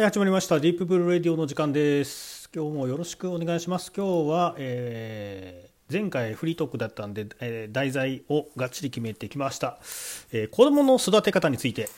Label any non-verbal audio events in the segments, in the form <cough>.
はい、始まりました。ディープブルーレディオの時間です。今日もよろしくお願いします。今日は、えー前回フリートークだったんで、えー題材をがっちり決めてきました。えー子供の育て方について、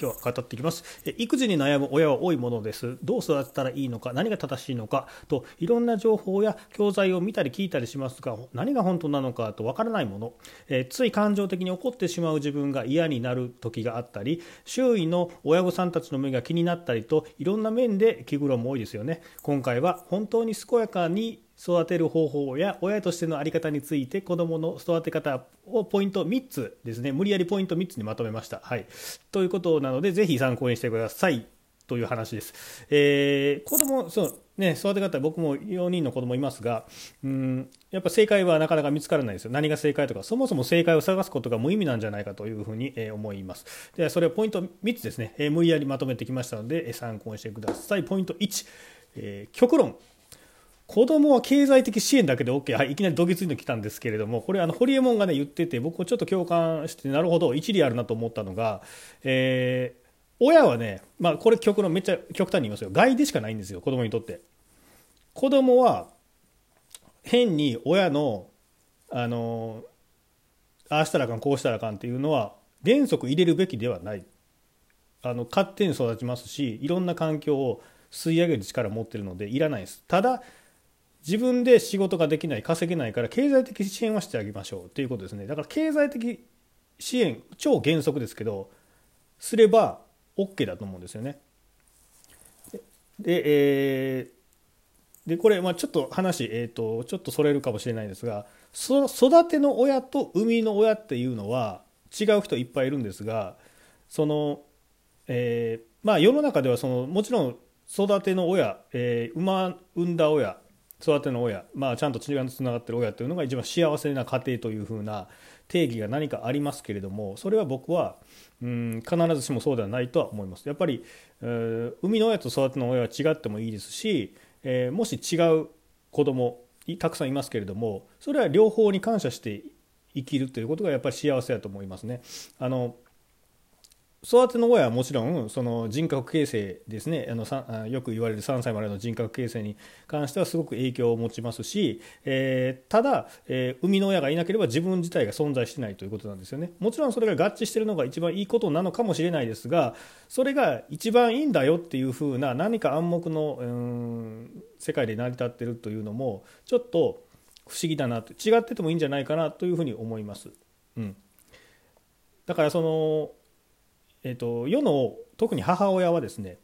今日は語っていきます。育児に悩む親は多いものです。どう育てたらいいのか、何が正しいのかと、いろんな情報や教材を見たり聞いたりしますが、何が本当なのかとわからないもの、えつい感情的に怒ってしまう自分が嫌になる時があったり、周囲の親御さんたちの目が気になったりと、いろんな面で気苦労も多いですよね。今回は本当に健やかに育てる方法や親としての在り方について子どもの育て方をポイント3つですね。無理やりポイント3つにまとめました。はい、ということなのでぜひ参考にしてください。という話です。えー、子供そうね育て方僕も4人の子供いますがうんやっぱ正解はなかなか見つからないですよ。何が正解とかそもそも正解を探すことが無意味なんじゃないかというふうにえ思います。ではそれはポイント3つですね、え無理やりまとめてきましたのでえ参考にしてください。ポイント1、えー極論。子供は経済的支援だけで OK、はい、いきなりどぎついの来たんですけれども、これ、あの堀エモ門が、ね、言ってて、僕もちょっと共感して、なるほど、一理あるなと思ったのが、えー親はね、まあ、これ、極論、めっちゃ極端に言いますよ、害でしかないんですよ、子供にとって。子供は変に親の、あのああしたらあかん、こうしたらあかんっていうのは、原則入れるべきではない。あの勝手に育ちますしいろんな環境を吸い上げる力を持ってるのでいらないですただ自分で仕事ができない稼げないから経済的支援はしてあげましょうということですね。だから経済的支援超原則ですけどすれば OK だと思うんですよね。でえーでこれ、まあ、ちょっと話、えー、とちょっとそれるかもしれないんですがそ育ての親と生みの親っていうのは違う人いっぱいいるんですがそのえーまあ、世の中ではそのもちろん育ての親、えー、馬産んだ親育ての親、まあ、ちゃんと血がつながってる親というのが一番幸せな家庭というふうな定義が何かありますけれどもそれは僕はうん必ずしもそうではないとは思います。やっぱり、えー生みの親と育ての親は違ってもいいですし、えーもし違う子供たくさんいますけれどもそれは両方に感謝して生きるということがやっぱり幸せだと思いますね。あの育ての親はもちろんその人格形成ですね。あのよく言われる3歳までの人格形成に関してはすごく影響を持ちますし、えーただ、えー生みの親がいなければ自分自体が存在してないということなんですよね。もちろんそれが合致してるのが一番いいことなのかもしれないですがそれが一番いいんだよっていうふうな何か暗黙のうん世界で成り立ってるというのもちょっと不思議だなと違っててもいいんじゃないかなというふうに思います。うん、だからそのえー、と世の特に母親はですね、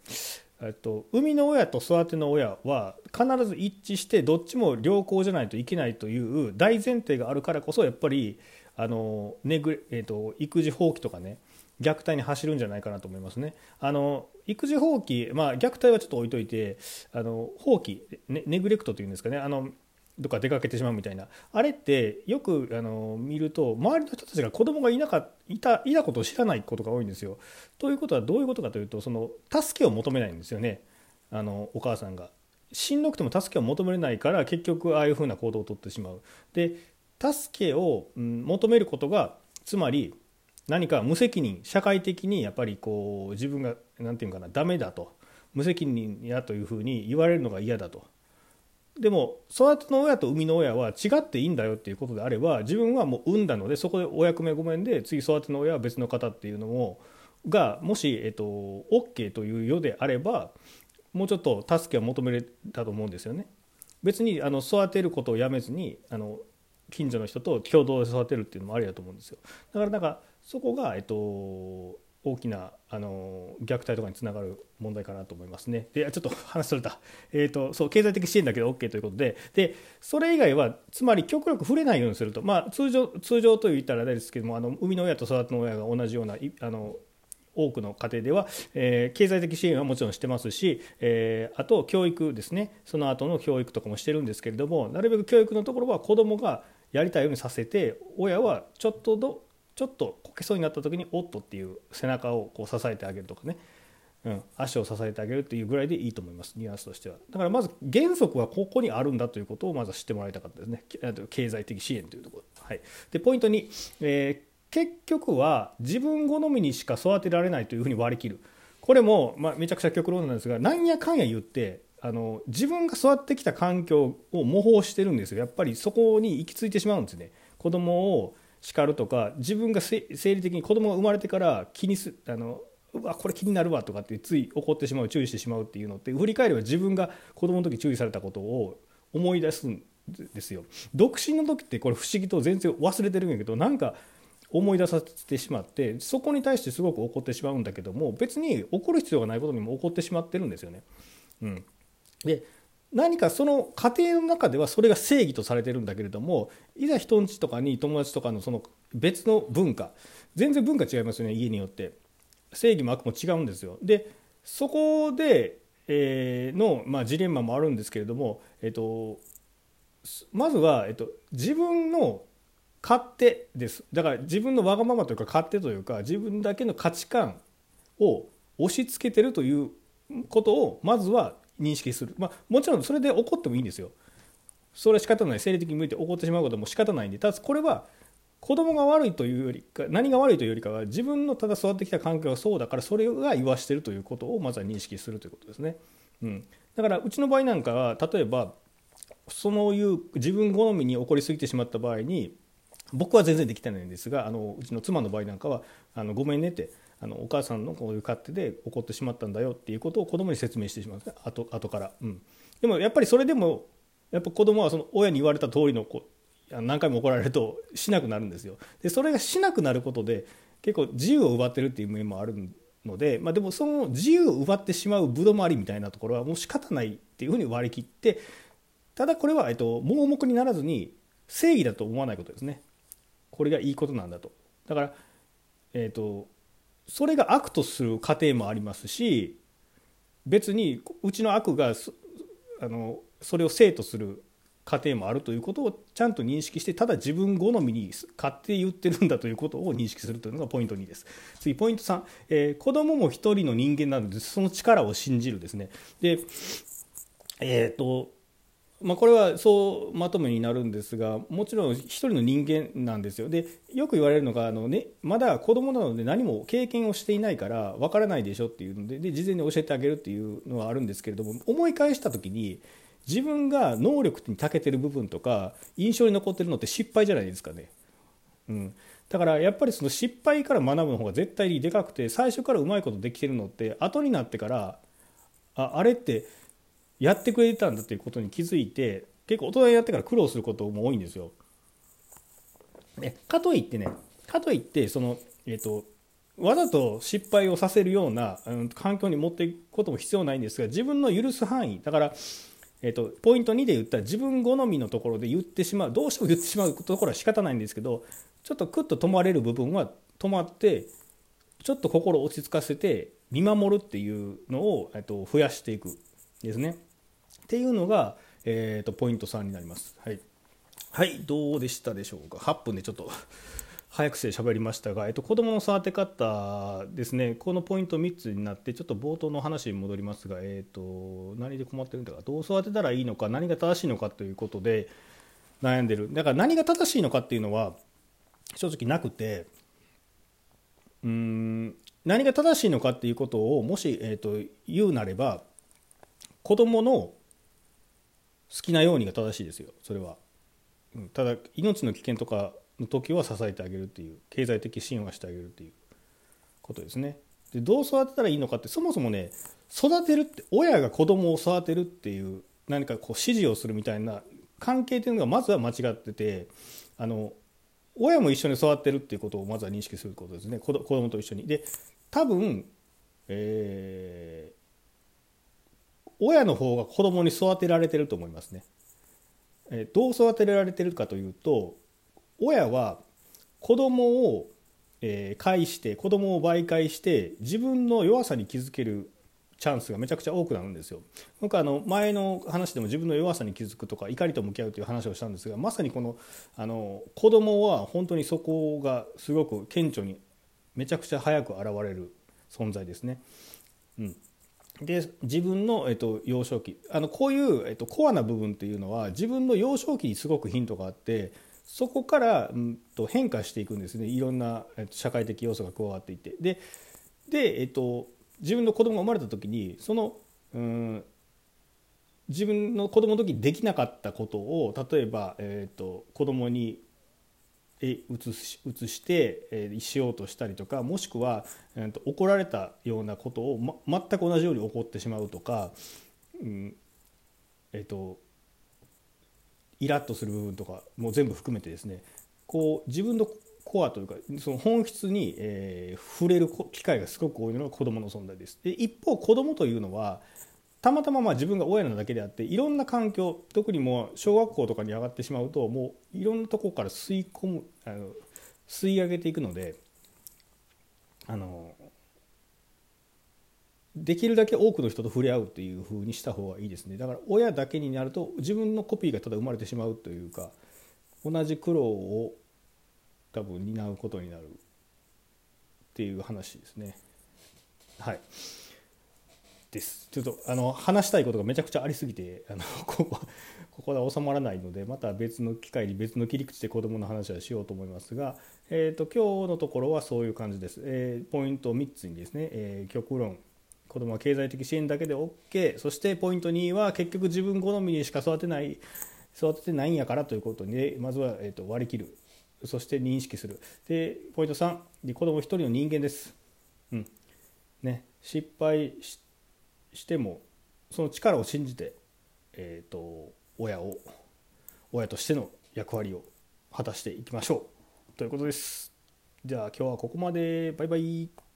えっと、生みの親と育ての親は必ず一致してどっちも良好じゃないといけないという大前提があるからこそやっぱりあの、ねぐえー、と育児放棄とかね虐待に走るんじゃないかなと思いますね。あの育児放棄、まあ、虐待はちょっと置いといてあの放棄ネネグレクトというんですかねあのどか出かけてしまうみたいなあれってよくあの見ると周りの人たちが子供がいなかいたいたことを知らないことが多いんですよ。ということはどういうことかというとその助けを求めないんですよねあのお母さんが。しんどくても助けを求めれないから結局ああいうふうな行動をとってしまう。で助けを、求めることがつまり何か無責任社会的にやっぱりこう自分が何て言うかなダメだと無責任やというふうに言われるのが嫌だと。でも育ての親と生みの親は違っていいんだよっていうことであれば自分はもう産んだのでそこでお役目ごめんで次育ての親は別の方っていうのもがもし、えっと、OK という世であればもうちょっと助けを求めれたと思うんですよね。別にあの育てることをやめずにあの近所の人と共同で育てるっていうのもありだと思うんですよ。だからなんかそこが、えっと、大きなあの虐待とかにつながる問題かなと思いますね。でちょっと <laughs> 話それた、えー、とそう経済的支援だけど OK ということで。でそれ以外はつまり極力触れないようにすると、まあ、通常通常と言ったらあれですけどもあの生みの親と育ての親が同じようなあの多くの家庭では、えー経済的支援はもちろんしてますし、えーあと教育ですね。その後の教育とかもしてるんですけれどもなるべく教育のところは子どもがやりたいようにさせて親はちょっとどちょっとこけそうになった時に「おっと」っていう背中をこう支えてあげるとかね、うん、足を支えてあげるっていうぐらいでいいと思いますニュアンスとしては。だからまず原則はここにあるんだということをまず知ってもらいたかったですね。経済的支援というところ、はい、でポイント2、えー結局は自分好みにしか育てられないというふうに割り切る。これも、まあ、めちゃくちゃ極論なんですがなんやかんや言ってあの自分が育ってきた環境を模倣してるんですよ。やっぱりそこに行き着いてしまうんですね。子供を叱るとか自分が生理的に子供が生まれてから気にすあのうわこれ気になるわとかってつい怒ってしまう注意してしまうっていうのって振り返れば自分が子供の時注意されたことを思い出すんですよ独身の時ってこれ不思議と全然忘れてるんやけどなんか思い出させてしまってそこに対してすごく怒ってしまうんだけども別に怒る必要がないことにも怒ってしまってるんですよね。うん、で何かその家庭の中ではそれが正義とされてるんだけれどもいざ人んちとかに友達とかのその別の文化全然文化違いますよね家によって。正義も悪も違うんですよ。でそこで、えー、の、まあ、ジレンマもあるんですけれども、えっと、まずは、えっと、自分の勝手です。だから自分のわがままというか勝手というか自分だけの価値観を押し付けてるということをまずは認識する、まあ、もちろんそれで怒ってもいいんですよ。それは仕方ない。生理的に向いて怒ってしまうことも仕方ないんで。ただこれは子供が悪いというよりか何が悪いというよりかは自分のただ育ってきた環境がそうだからそれが言わしてるということをまずは認識するということですね。うん、だからうちの場合なんかは例えばそういう自分好みに起こりすぎてしまった場合に僕は全然できてないんですがあのうちの妻の場合なんかはあのごめんねってあのお母さんのこういう勝手で怒ってしまったんだよっていうことを子供に説明してしまう。んですね後後から、うん、でもやっぱりそれでもやっぱ子供はその親に言われた通りのこう何回も怒られるとしなくなるんですよ。でそれがしなくなることで結構自由を奪ってるっていう面もあるので、まあ、でもその自由を奪ってしまうぶどまりみたいなところはもう仕方ないっていうふうに割り切ってただこれは、えっと、盲目にならずに正義だと思わないことですね。これがいいことなんだと。だからえっ、とそれが悪とする過程もありますし別にうちの悪があのそれを正とする過程もあるということをちゃんと認識してただ自分好みに勝手言ってるんだということを認識するというのがポイント2です。次ポイント3、えー、子供も一人の人間なのでその力を信じるですね。でえっ、ー、とまあ、これはそうまとめになるんですがもちろん一人の人間なんですよでよく言われるのがあの、ね、まだ子供なので何も経験をしていないからわからないでしょっていうのでで事前に教えてあげるっていうのはあるんですけれども思い返した時に自分が能力に長けてる部分とか印象に残ってるのって失敗じゃないですかね。うん、だからやっぱりその失敗から学ぶの方が絶対にでかくて最初からうまいことできてるのって後になってからああれってやってくれてたんだということに気づいて結構大人になってから苦労することも多いんですよ。ね、かといってねかといってその、えーと、わざと失敗をさせるような、うん、環境に持っていくことも必要ないんですが自分の許す範囲だから、えーと、ポイント2で言ったら自分好みのところで言ってしまうどうしても言ってしまうところは仕方ないんですけどちょっとクッと止まれる部分は止まってちょっと心を落ち着かせて見守るっていうのを、えーと増やしていくですね。っていうのが、えーと、ポイント3になります。はい、はい、どうでしたでしょうか？8分でちょっと早くして喋りましたが、えっと、子どもの育て方ですね。このポイント3つになってちょっと冒頭の話に戻りますが、えっと、何で困ってるんだかどう育てたらいいのか何が正しいのかということで悩んでる。だから何が正しいのかっていうのは正直なくてうん何が正しいのかっていうことをもし、えーと、言うなれば子どもの好きなようにが正しいですよ。それは、うん、ただ命の危険とかの時は支えてあげるっていう。経済的支援はしてあげるっていうことですね。でどう育てたらいいのかってそもそもね育てるって親が子供を育てるっていう何かこう指示をするみたいな関係っていうのがまずは間違っててあの親も一緒に育ってるっていうことをまずは認識することですね。子供と一緒に。で多分、え親の方が子供に育てられてると思いますね。えどう育てられてるかというと親は子供を、え介して子供を媒介して自分の弱さに気づけるチャンスがめちゃくちゃ多くなるんですよ。僕あの前の話でも自分の弱さに気づくとか怒りと向き合うという話をしたんですがまさにこのあの子供は本当にそこがすごく顕著にめちゃくちゃ早く現れる存在ですね。うん、で自分の、えっと、幼少期。あのこういう、えっと、コアな部分っていうのは自分の幼少期にすごくヒントがあってそこから、うん、と変化していくんですね。いろんな、えっと、社会的要素が加わっていって。でで、えっと、自分の子供が生まれた時にそのうん自分の子供の時にできなかったことを例えば、えーと、子供に移し移して、えー、しようとしたりとかもしくは、えーと、怒られたようなことを、ま、全く同じように起こってしまうとか、うんえーと、イラッとする部分とかも全部含めてですねこう自分のコアというかその本質に、えー、触れる機会がすごく多いのが子どもの存在です。で一方子どもというのはたまたままあ自分が親なだけであっていろんな環境特にもう小学校とかに上がってしまうともういろんなとこから吸い込むあの吸い上げていくのであのできるだけ多くの人と触れ合うというふうにした方がいいですねだから親だけになると自分のコピーがただ生まれてしまうというか同じ苦労を多分担うことになるっていう話ですねはい。です。ちょっとあの話したいことがめちゃくちゃありすぎてあの <laughs> ここここで収まらないのでまた別の機会に別の切り口で子どもの話はしようと思いますが、えーと、今日のところはそういう感じです。えー、ポイント3つにですね、えー、極論。子どもは経済的支援だけで OK そしてポイント2は結局自分好みにしか育てない育ててないんやからということでまずは、えーと、割り切る。そして認識する。でポイント3子ども一人の人間です。うん。ね、失敗ししてもその力を信じて、えーと、親を親としての役割を果たしていきましょうということです。じゃあ今日はここまでバイバイ。